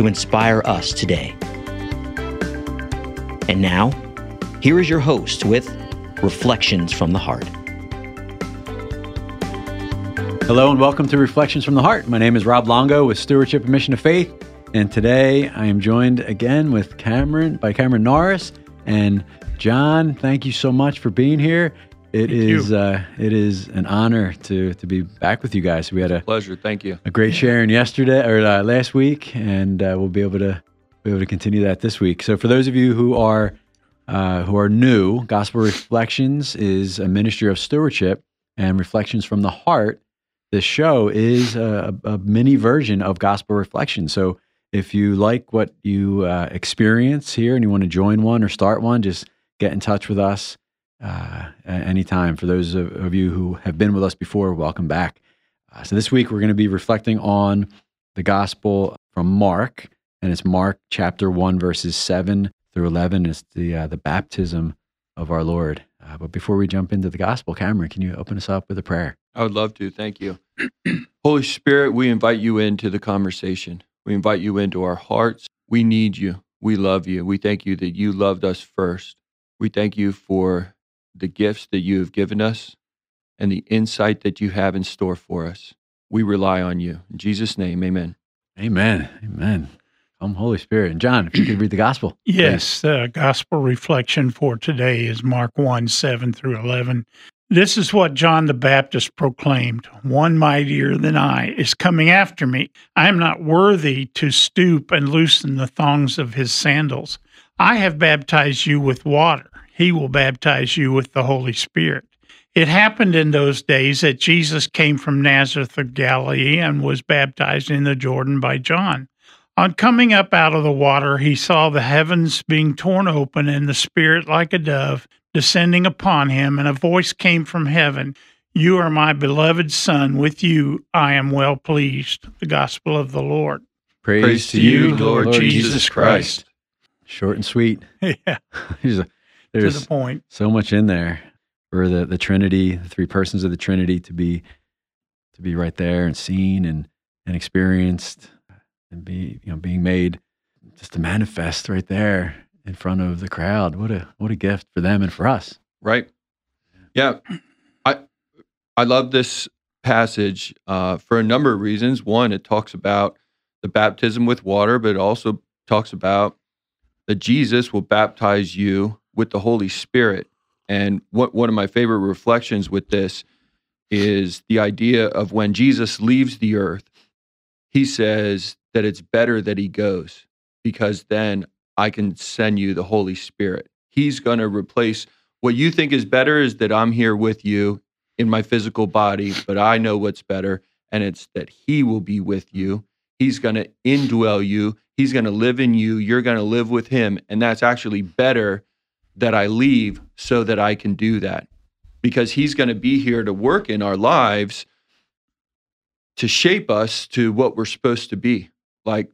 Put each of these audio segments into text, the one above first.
to inspire us today. And now, here is your host with Reflections from the Heart. Hello and welcome to Reflections from the Heart. My name is Rob Longo with Stewardship and Mission of Faith, and today I am joined again with Cameron by Cameron Norris and John. Thank you so much for being here. It is uh, it is an honor to to be back with you guys. We had a, Pleasure. Thank you. a great sharing yesterday or uh, last week, and uh, we'll be able to be able to continue that this week. So for those of you who are uh, who are new, Gospel Reflections is a ministry of stewardship and reflections from the heart. This show is a, a mini version of Gospel Reflections. So if you like what you uh, experience here and you want to join one or start one, just get in touch with us uh, anytime. For those of, of you who have been with us before, welcome back. Uh, so this week we're going to be reflecting on the Gospel from Mark, and it's Mark chapter one, verses seven through eleven. It's the uh, the baptism of our Lord. Uh, but before we jump into the Gospel, Cameron, can you open us up with a prayer? I would love to. Thank you. Holy Spirit, we invite you into the conversation. We invite you into our hearts. We need you. We love you. We thank you that you loved us first. We thank you for the gifts that you have given us and the insight that you have in store for us. We rely on you. In Jesus' name, amen. Amen. Amen. Come, Holy Spirit. And John, if you could read the Gospel. Yes, the gospel reflection for today is Mark 1 7 through 11. This is what John the Baptist proclaimed One mightier than I is coming after me. I am not worthy to stoop and loosen the thongs of his sandals. I have baptized you with water, he will baptize you with the Holy Spirit. It happened in those days that Jesus came from Nazareth of Galilee and was baptized in the Jordan by John. On coming up out of the water, he saw the heavens being torn open and the Spirit like a dove descending upon him, and a voice came from heaven You are my beloved Son, with you I am well pleased. The Gospel of the Lord. Praise, Praise to you, Lord, Jesus Christ. Short and sweet. yeah, there's to the point. so much in there for the the Trinity, the three persons of the Trinity, to be to be right there and seen and and experienced and be you know being made just to manifest right there in front of the crowd. What a what a gift for them and for us. right? Yeah, I I love this passage uh, for a number of reasons. One, it talks about the baptism with water, but it also talks about that Jesus will baptize you with the Holy Spirit. And what one of my favorite reflections with this is the idea of when Jesus leaves the earth, he says that it's better that he goes because then I can send you the Holy Spirit. He's going to replace what you think is better is that I'm here with you in my physical body, but I know what's better, and it's that He will be with you. He's going to indwell you. He's going to live in you. You're going to live with Him. And that's actually better that I leave so that I can do that because He's going to be here to work in our lives to shape us to what we're supposed to be. Like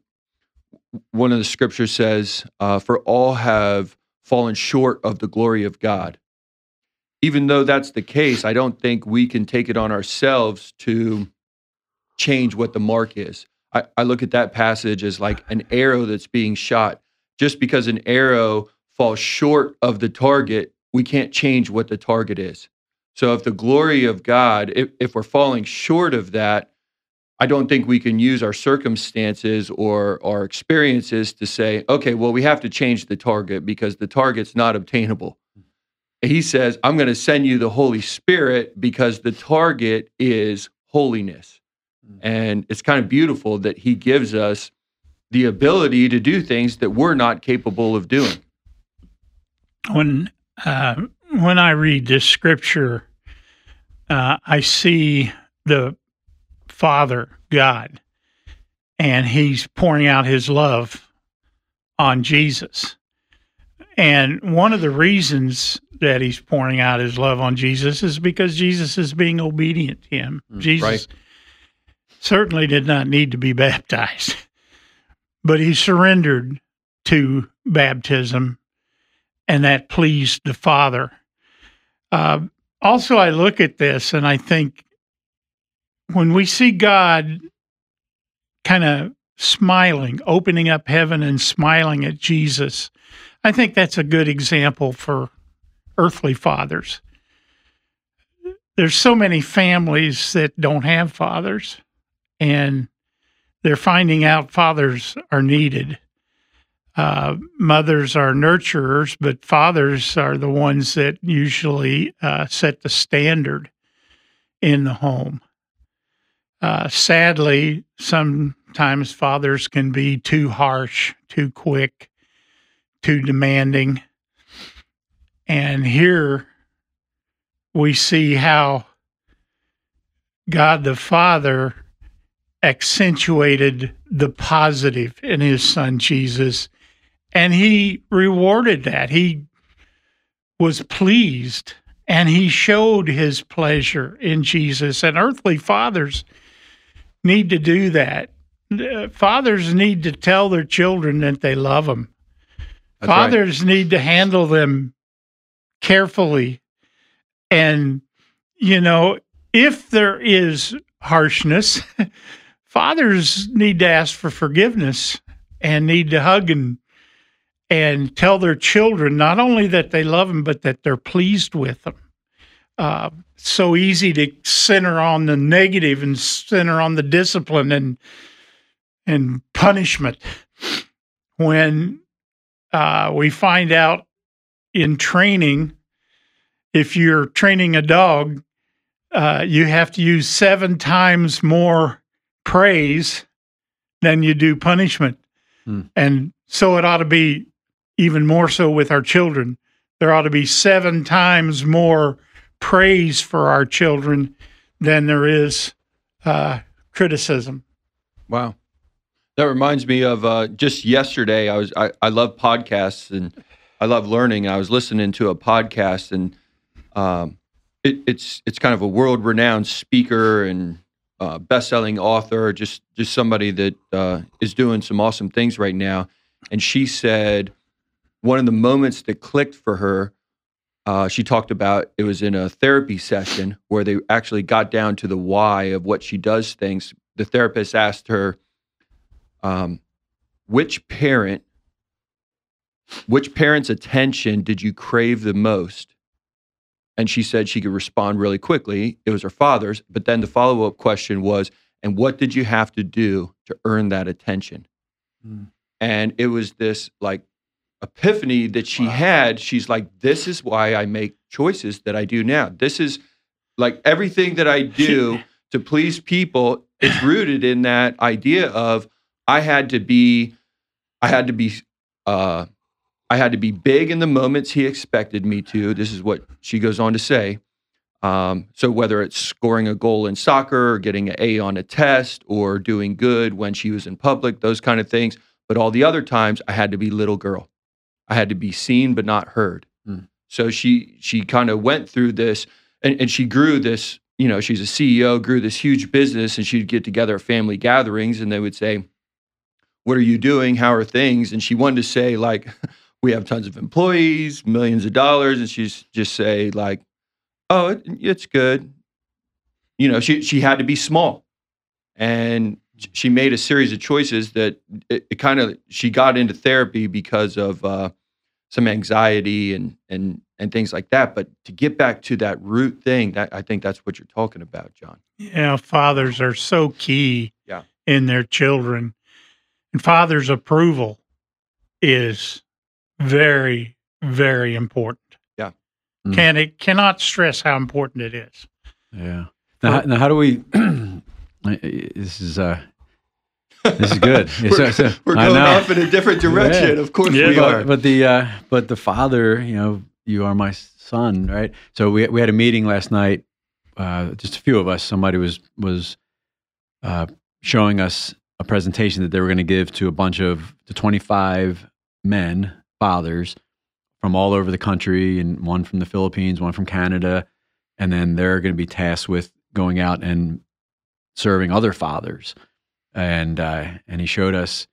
one of the scriptures says, uh, For all have fallen short of the glory of God. Even though that's the case, I don't think we can take it on ourselves to change what the mark is. I, I look at that passage as like an arrow that's being shot. Just because an arrow falls short of the target, we can't change what the target is. So if the glory of God, if, if we're falling short of that, I don't think we can use our circumstances or our experiences to say, okay, well, we have to change the target because the target's not obtainable. He says, I'm going to send you the Holy Spirit because the target is holiness. Mm. And it's kind of beautiful that he gives us the ability to do things that we're not capable of doing. When uh, when I read this scripture, uh, I see the Father God, and He's pouring out His love on Jesus. And one of the reasons that he's pouring out his love on Jesus is because Jesus is being obedient to him. Jesus right. certainly did not need to be baptized, but he surrendered to baptism, and that pleased the Father. Uh, also, I look at this and I think when we see God kind of smiling, opening up heaven and smiling at Jesus, I think that's a good example for earthly fathers. There's so many families that don't have fathers, and they're finding out fathers are needed. Uh, mothers are nurturers, but fathers are the ones that usually uh, set the standard in the home. Uh, sadly, sometimes fathers can be too harsh, too quick, too demanding. And here we see how God the Father accentuated the positive in his son Jesus, and he rewarded that. He was pleased and he showed his pleasure in Jesus. And earthly fathers need to do that. Uh, fathers need to tell their children that they love them. That's right. Fathers need to handle them carefully. And, you know, if there is harshness, fathers need to ask for forgiveness and need to hug and and tell their children not only that they love them but that they're pleased with them. Uh, so easy to center on the negative and center on the discipline and and punishment when uh, we find out in training if you're training a dog uh, you have to use seven times more praise than you do punishment Hmm. and so it ought to be even more so with our children there ought to be seven times more praise for our children than there is uh, criticism. Wow. That reminds me of uh, just yesterday. I was I, I love podcasts and I love learning. I was listening to a podcast and um, it, it's it's kind of a world renowned speaker and uh, best selling author, just just somebody that uh, is doing some awesome things right now. And she said one of the moments that clicked for her. Uh, she talked about it was in a therapy session where they actually got down to the why of what she does things. The therapist asked her, um, which parent, which parent's attention did you crave the most? And she said she could respond really quickly. It was her father's. But then the follow up question was, and what did you have to do to earn that attention? Hmm. And it was this like epiphany that she had. She's like, this is why I make choices that I do now. This is like everything that I do to please people is rooted in that idea of I had to be, I had to be, uh, I had to be big in the moments he expected me to. This is what she goes on to say. Um, so whether it's scoring a goal in soccer or getting an A on a test or doing good when she was in public, those kind of things. But all the other times, I had to be little girl. I had to be seen but not heard. Hmm. So she she kind of went through this, and, and she grew this. You know, she's a CEO, grew this huge business, and she'd get together at family gatherings, and they would say, "What are you doing? How are things?" And she wanted to say like, "We have tons of employees, millions of dollars," and she's just say like, "Oh, it, it's good." You know, she she had to be small, and she made a series of choices that it, it kind of she got into therapy because of uh, some anxiety and and and things like that. But to get back to that root thing, that I think that's what you're talking about, John. Yeah, fathers are so key Yeah. in their children. And father's approval is very, very important. Yeah. Mm. Can it cannot stress how important it is. Yeah. Now, how- now how do we? this is uh, this is good. We're, So- so- we're going off in a different direction. Yeah. Of course Yeah. we but, are. but the uh, but the father, you know, you are my son, right? So we we had a meeting last night. Uh, just a few of us. Somebody was was uh, showing us a presentation that they were going to give to a bunch of the 25 men, fathers from all over the country, and one from the Philippines, one from Canada, and then they're going to be tasked with going out and serving other fathers. And uh, and he showed us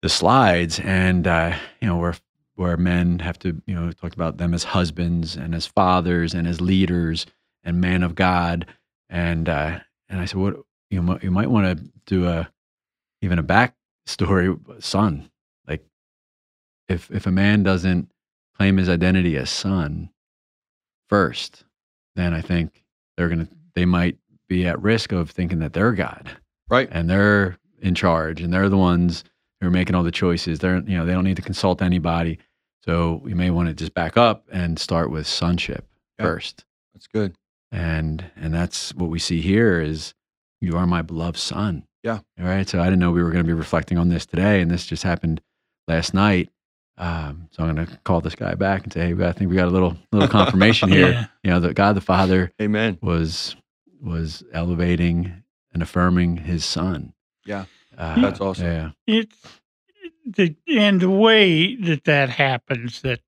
the slides, and uh, you know where where men have to you know talked about them as husbands and as fathers and as leaders and man of God. And uh, and I said, what you know, you might want to do a even a back story, son. Like if if a man doesn't claim his identity as son first, then I think they're gonna they might be at risk of thinking that they're God, Right. and they're in charge, and they're the ones who are making all the choices. They're you know they don't need to consult anybody. So we may want to just back up and start with sonship Yeah. first That's good. and and that's what we see here is you are my beloved son Yeah. all right so i didn't know we were going to be reflecting on this today and this just happened last night um, so i'm going to call this guy back and say hey i think we got a little little confirmation here Yeah. you know that god the father Amen. was was elevating and affirming his son Yeah. uh, That's awesome. yeah It's the and the way that that happens that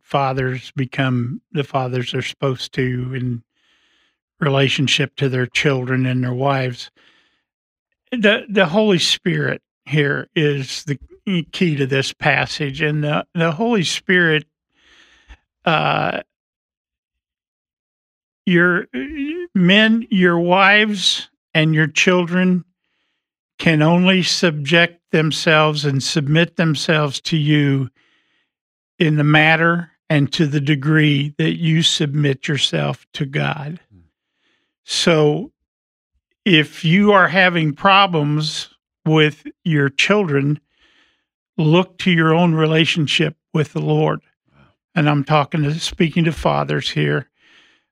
fathers become the fathers they're supposed to in relationship to their children and their wives. The the Holy Spirit here is the key to this passage, and the the Holy Spirit, uh, your men, your wives, and your children can only subject themselves and submit themselves to you in the matter and to the degree that you submit yourself to God. So if you are having problems with your children, look to your own relationship with the Lord. And I'm talking to speaking to fathers here.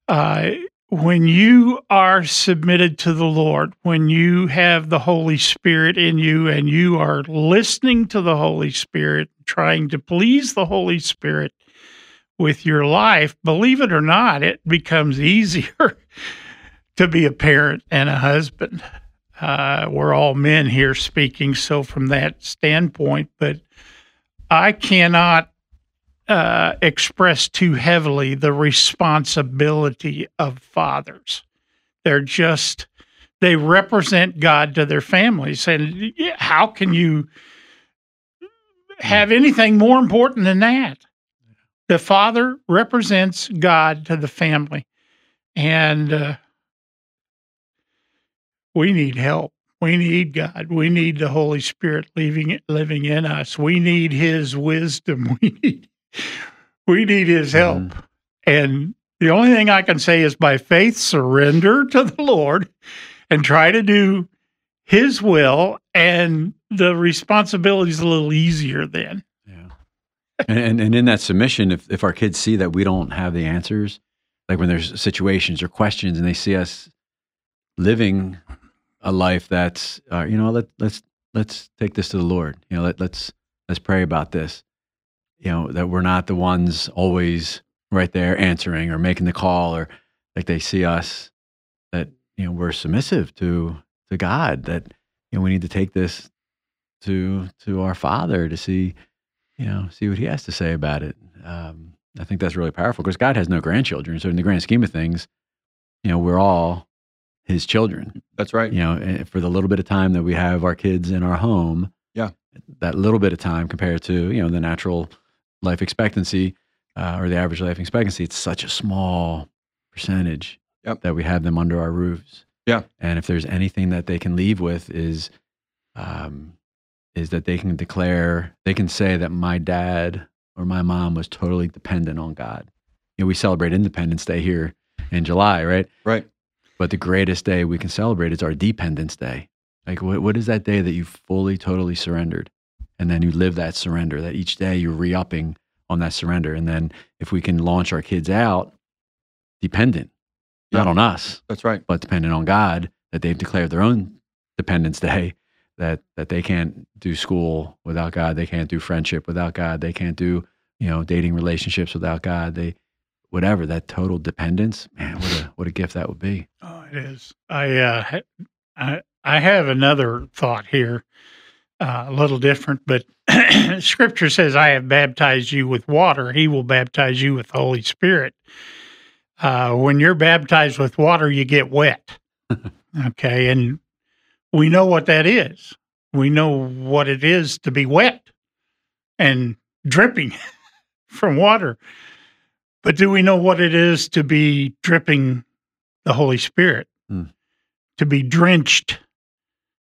Uh, when you are submitted to the Lord, when you have the Holy Spirit in you and you are listening to the Holy Spirit, trying to please the Holy Spirit with your life, believe it or not, it becomes easier to be a parent and a husband. Uh, we're all men here speaking, so from that standpoint, but I cannot uh, express too heavily the responsibility of fathers. They're just, they represent God to their families. And how can you have anything more important than that? The father represents God to the family. And uh, we need help. We need God. We need the Holy Spirit living living in us. We need His wisdom. We need we need His help. Mhm. And the only thing I can say is by faith, surrender to the Lord and try to do His will, and the responsibility is a little easier then. Yeah. and, and and in that submission, if if our kids see that we don't have the answers, like when there's situations or questions, and they see us living a life that's, uh, you know, let let's let's take this to the Lord. You know, let let's let's pray about this. You know, that we're not the ones always right there answering or making the call, or like they see us that you know we're submissive to to God. That you know we need to take this to to our Father to see you know, see what he has to say about it. Um, I think that's really powerful because God has no grandchildren. So in the grand scheme of things, you know, we're all his children. That's right. You know, for the little bit of time that we have our kids in our home, Yeah. that little bit of time compared to you know the natural life expectancy uh, or the average life expectancy, it's such a small percentage Yep. that we have them under our roofs. Yeah. and if there's anything that they can leave with is, um, is that they can declare, they can say that my dad or my mom was totally dependent on God. You know, we celebrate Independence Day here in July, right? Right. But the greatest day we can celebrate is our Dependence Day. Like, what, what is that day that you fully, totally surrendered? And then you live that surrender, that each day you're re upping on that surrender. And then if we can launch our kids out dependent, not on us, That's right. but dependent on God, that they've declared their own Dependence Day, that, that they can't do school without God, they can't do friendship without God, they can't do, you know, dating relationships without God, they, whatever, that total dependence, man, what a, what a gift that would be. Oh, it is. I uh, I I have another thought here. Uh, a little different, but Scripture says, "I have baptized you with water; He will baptize you with the Holy Spirit." Uh, when you're baptized with water, you get wet. okay, and we know what that is. We know what it is to be wet and dripping from water. But do we know what it is to be dripping the Holy Spirit? Hmm. To be drenched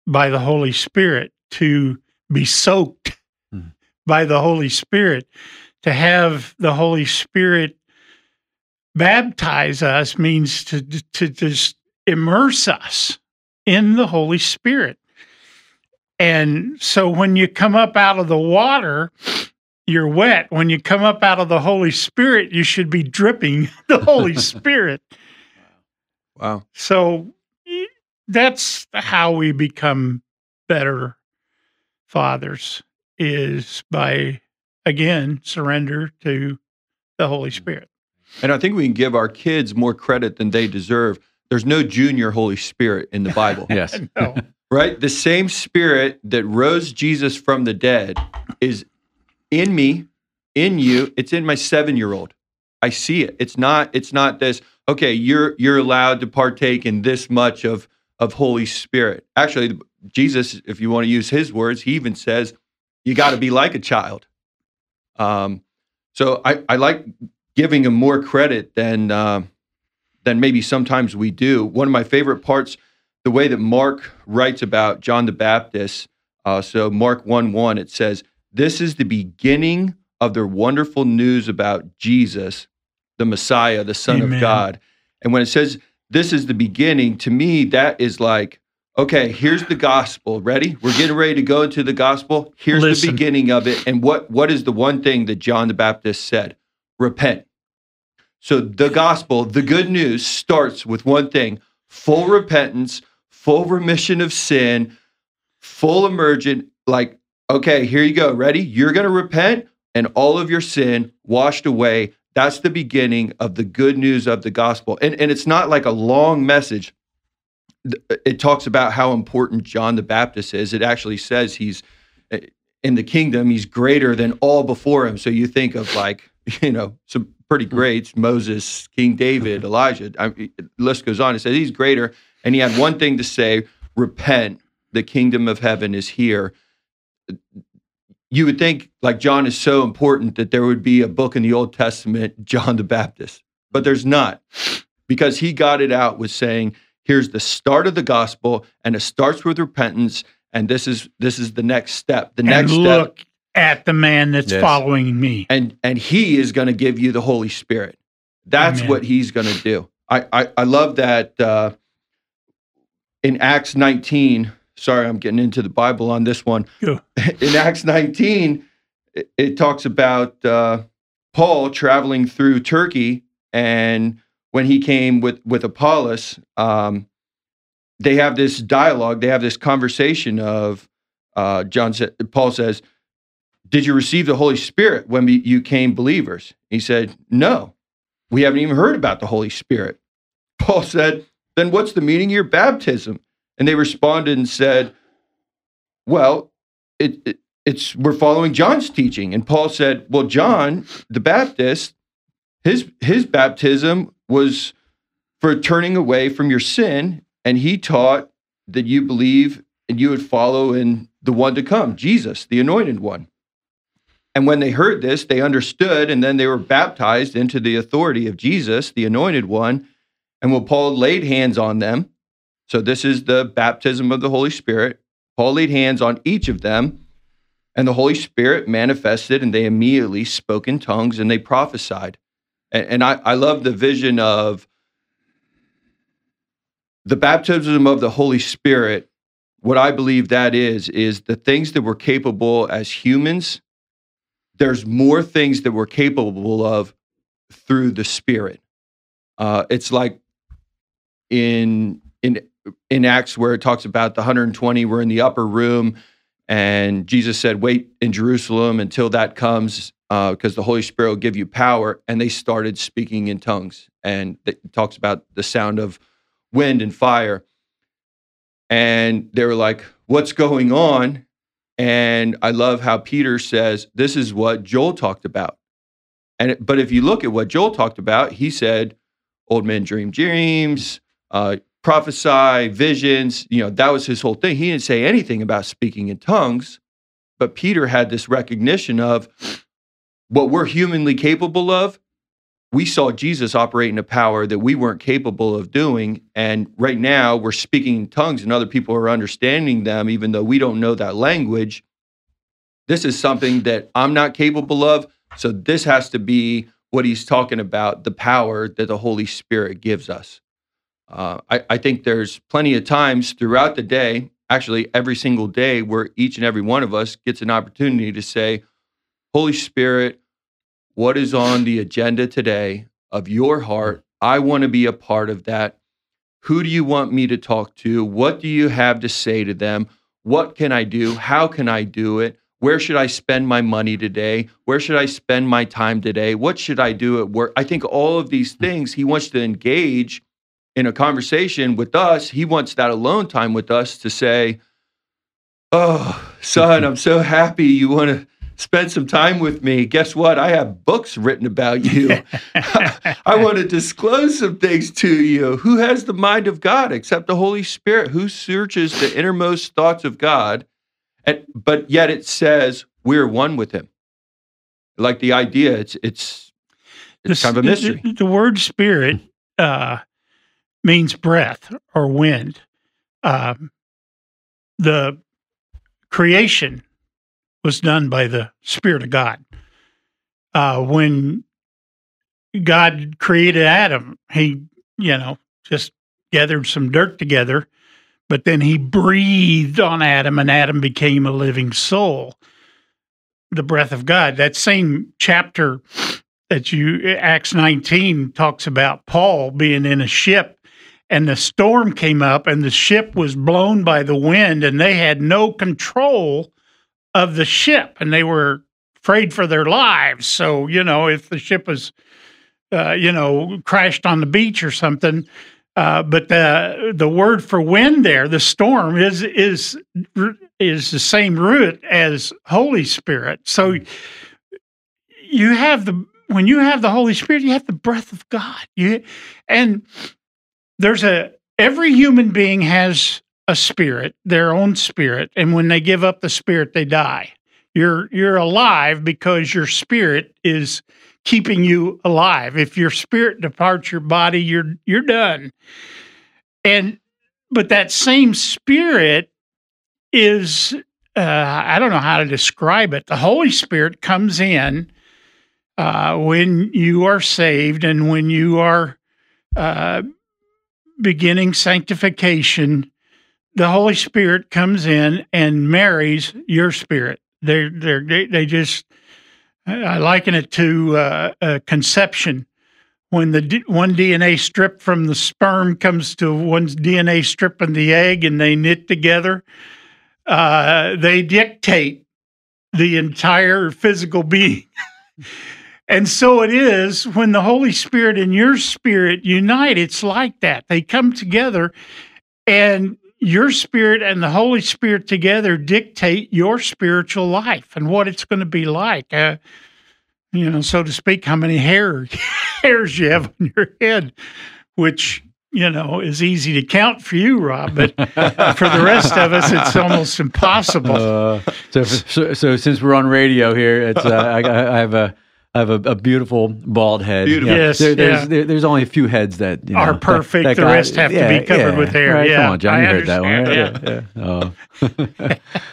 by the Holy Spirit, to be soaked Hmm. by the Holy Spirit, to have the Holy Spirit baptize us means to to just immerse us in the Holy Spirit. And so when you come up out of the water, you're wet. When you come up out of the Holy Spirit, you should be dripping the Holy Spirit. Wow. So that's how we become better fathers is by again surrender to the Holy mm. Spirit. And I think we can give our kids more credit than they deserve. There's no junior Holy Spirit in the Bible. Yes. No. right? The same spirit that rose Jesus from the dead is in me, in you. It's in my seven year old. I see it. It's not, it's not this, okay, you're you're allowed to partake in this much of of Holy Spirit. Actually, Jesus, if you want to use his words, he even says, you got to be like a child. Um, so I, I like giving him more credit than uh, than maybe sometimes we do. One of my favorite parts the way that Mark writes about John the Baptist. Uh, so, Mark 1 1, it says, This is the beginning of their wonderful news about Jesus, the Messiah, the Son Amen. of God. And when it says this is the beginning, to me, that is like, okay, here's the gospel. Ready? We're getting ready to go into the gospel. Here's the beginning of it. And what what is the one thing that John the Baptist said? Repent. So the gospel, the good news starts with one thing full repentance, full remission of sin, full emergent. Like, okay, here you go. Ready? You're going to repent and all of your sin washed away. That's the beginning of the good news of the gospel. And, and it's not like a long message. It talks about how important John the Baptist is. It actually says he's eh, in the kingdom, he's greater than all before him. So you think of like, you know, some pretty greats Moses, King David, Elijah. I, the list goes on. It says he's greater. And he had one thing to say repent, the kingdom of heaven is here. You would think, like, John is so important that there would be a book in the Old Testament, John the Baptist, but there's not because he got it out with saying, here's the start of the gospel, and it starts with repentance. And this is this is the next step. The next and step look at the man that's Yes. following me. and and he is going to give you the holy spirit that's Amen. what he's going to do I, I i love that uh in acts 19 sorry i'm getting into the bible on this one Go. in acts 19 it, it talks about uh paul traveling through turkey and when he came with with apollos um they have this dialogue they have this conversation of uh john paul says did you receive the Holy Spirit when you came believers? He said, No, we haven't even heard about the Holy Spirit. Paul said, Then what's the meaning of your baptism? And they responded and said, Well, it, it, it's we're following John's teaching. And Paul said, Well, John the Baptist, his his baptism was for turning away from your sin, and he taught that you believe and you would follow in the one to come, Jesus, the anointed one. And when they heard this, they understood, and then they were baptized into the authority of Jesus, the anointed one. And when Paul laid hands on them, so this is the baptism of the Holy Spirit, Paul laid hands on each of them, and the Holy Spirit manifested, and they immediately spoke in tongues and they prophesied. And, and I, I love the vision of the baptism of the Holy Spirit. What I believe that is, is the things that we're capable as humans there's more things that we're capable of through the spirit uh, it's like in in in acts where it talks about the 120 were in the upper room and jesus said wait in jerusalem until that comes because the holy spirit will give you power and they started speaking in tongues and it talks about the sound of wind and fire and they were like what's going on And I love how Peter says this is what Joel talked about. And but if you look at what Joel talked about, he said, "Old men dream dreams, uh, prophesy visions." You know, that was his whole thing. He didn't say anything about speaking in tongues, but Peter had this recognition of what we're humanly capable of. We saw Jesus operate in a power that we weren't capable of doing, and right now we're speaking in tongues, and other people are understanding them, even though we don't know that language. This is something that I'm not capable of. So this has to be what he's talking about the power that the Holy Spirit gives us. Uh, I, I think there's plenty of times throughout the day, actually every single day, where each and every one of us gets an opportunity to say, Holy Spirit, what is on the agenda today of your heart? I want to be a part of that. Who do you want me to talk to? What do you have to say to them? What can I do? How can I do it? Where should I spend my money today? Where should I spend my time today? What should I do at work? I think all of these hmm. things he wants to engage in a conversation with us. He wants that alone time with us to say, Oh, son, I'm so happy you want to spend some time with me. Guess what? I have books written about you. I want to disclose some things to you. Who has the mind of God except the Holy Spirit? Who searches the innermost thoughts of God? And, but yet it says we're one with Him. Like the idea, it's it's it's The kind of a mystery. The, the word spirit uh, means breath or wind. Um, the creation was done by the Spirit of God. Uh, when God created Adam, he, you know, just gathered some dirt together, but then he breathed on Adam and Adam became a living soul. The breath of God. That same chapter that you Acts 19 talks about Paul being in a ship and the storm came up and the ship was blown by the wind and they had no control of the ship and they were afraid for their lives. So you know if the ship was uh, you know crashed on the beach or something uh, but the the word for wind there the storm is is is the same root as holy spirit. So you have the when you have the Holy Spirit, you have the breath of God. You and there's a every human being has a spirit, their own spirit, and when they give up the spirit, they die. You're you're alive because your spirit is keeping you alive. If your spirit departs your body, you're you're done. And but that same spirit is uh, I don't know how to describe it. The Holy Spirit comes in uh, when you are saved and when you are uh, beginning sanctification, the Holy Spirit comes in and marries your spirit. They're, they they just, I liken it to uh, a conception. When the D- one DNA strip from the sperm comes to one's DNA strip in the egg and they knit together, uh, they dictate the entire physical being. And so it is when the Holy Spirit and your spirit unite, it's like that. They come together, and your spirit and the Holy Spirit together dictate your spiritual life and what it's going to be like. Uh, you know, so to speak, how many hair hairs you have on your head, which you know is easy to count for you, Rob, but for the rest of us, it's almost impossible. Uh, so, so, so since we're on radio here, it's uh, I, I have a I have a, a beautiful bald head. Beautiful. Yes, there, there's yeah. there, there's only a few heads that you know, Are perfect. that The got- rest have to be covered yeah, with hair. Right? Yeah, Come on, John, I you heard that one. Right? Yeah. yeah.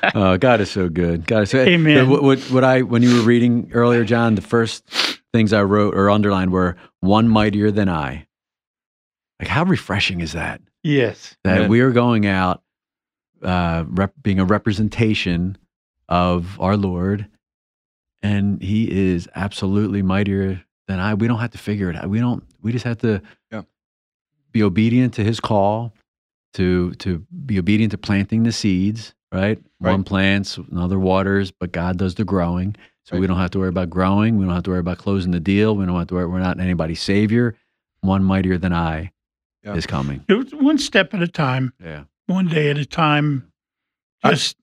Oh. oh, God is so good. God is so. Amen. What, what, what I when you were reading earlier, John, the first things I wrote or underlined were one mightier than I. Like how refreshing is that? Yes. that Amen. we are going out uh, rep- being a representation of our Lord, and He is absolutely mightier than I. We don't have to figure it out. We don't. We just have to Yeah. be obedient to His call, to to be obedient to planting the seeds. Right, one Right. plants, another waters, but God does the growing. So we don't have to worry about growing. We don't have to worry about closing the deal. We don't have to worry. We're not anybody's savior. One mightier than I Yeah. is coming. One step at a time, Yeah. one day at a time. I- Just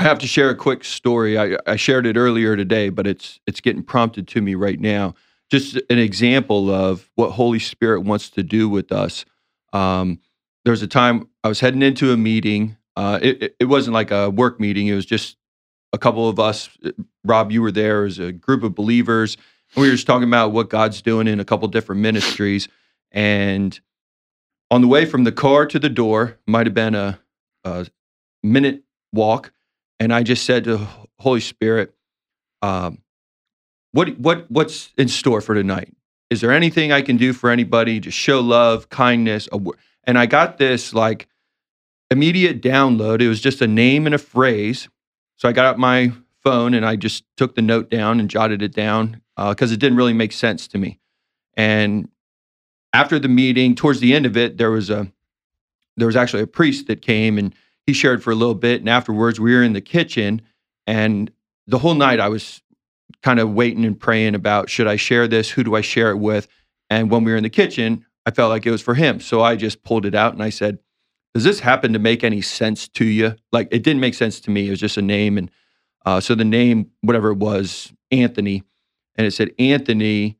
I have to share a quick story. I, I shared it earlier today, but it's it's getting prompted to me right now. Just an example of what Holy Spirit wants to do with us. Um, there was a time I was heading into a meeting. Uh, it, it, it wasn't like a work meeting. It was just a couple of us. Rob, you were there as a group of believers. We were just talking about what God's doing in a couple different ministries. And on the way from the car to the door, might have been a, a minute walk and I just said to Holy Spirit, um, "What what what's in store for tonight? Is there anything I can do for anybody? Just show love, kindness." And I got this like immediate download. It was just a name and a phrase. So I got out my phone and I just took the note down and jotted it down because uh, it didn't really make sense to me. And after the meeting, towards the end of it, there was a there was actually a priest that came and he shared for a little bit. And afterwards, we were in the kitchen. And the whole night, I was kind of waiting and praying about should I share this? Who do I share it with? And when we were in the kitchen, I felt like it was for him. So I just pulled it out and I said, Does this happen to make any sense to you? Like it didn't make sense to me. It was just a name. And uh, so the name, whatever it was, Anthony. And it said, Anthony,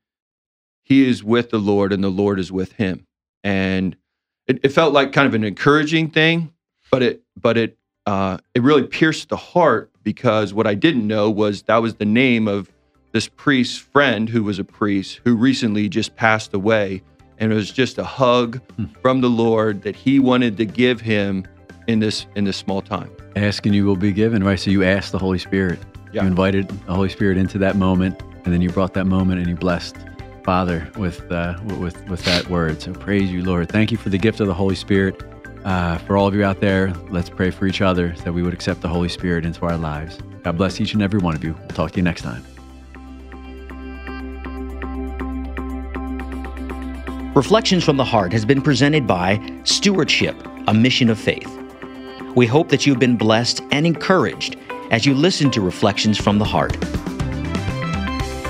he is with the Lord and the Lord is with him. And it, it felt like kind of an encouraging thing but it but it uh, it really pierced the heart because what I didn't know was that was the name of this priest's friend who was a priest who recently just passed away, and it was just a hug hmm. from the Lord that He wanted to give him in this in this small time. Asking you will be given, right? So you asked the Holy Spirit. Yeah. You invited the Holy Spirit into that moment, and then you brought that moment and you blessed Father with uh, with with that word. So praise you, Lord. Thank you for the gift of the Holy Spirit. Uh, for all of you out there, let's pray for each other that we would accept the Holy Spirit into our lives. God bless each and every one of you. We'll talk to you next time. Reflections from the Heart has been presented by Stewardship, a mission of faith. We hope that you've been blessed and encouraged as you listen to Reflections from the Heart.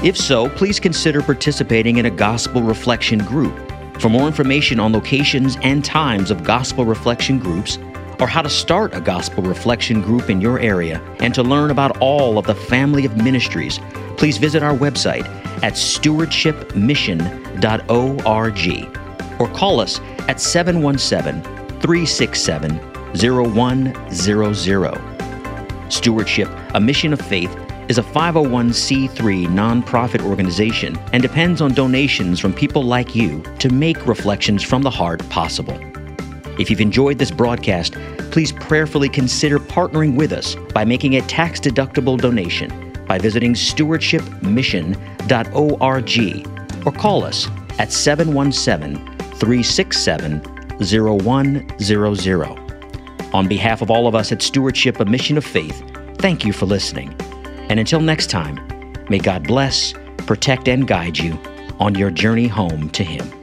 If so, please consider participating in a gospel reflection group for more information on locations and times of gospel reflection groups, or how to start a gospel reflection group in your area, and to learn about all of the family of ministries, please visit our website at stewardshipmission.org or call us at 717 367 0100. Stewardship, a mission of faith, is a 501c3 nonprofit organization and depends on donations from people like you to make Reflections from the Heart possible. If you've enjoyed this broadcast, please prayerfully consider partnering with us by making a tax deductible donation by visiting stewardshipmission.org or call us at 717 367 0100. On behalf of all of us at Stewardship, a Mission of Faith, thank you for listening. And until next time, may God bless, protect, and guide you on your journey home to Him.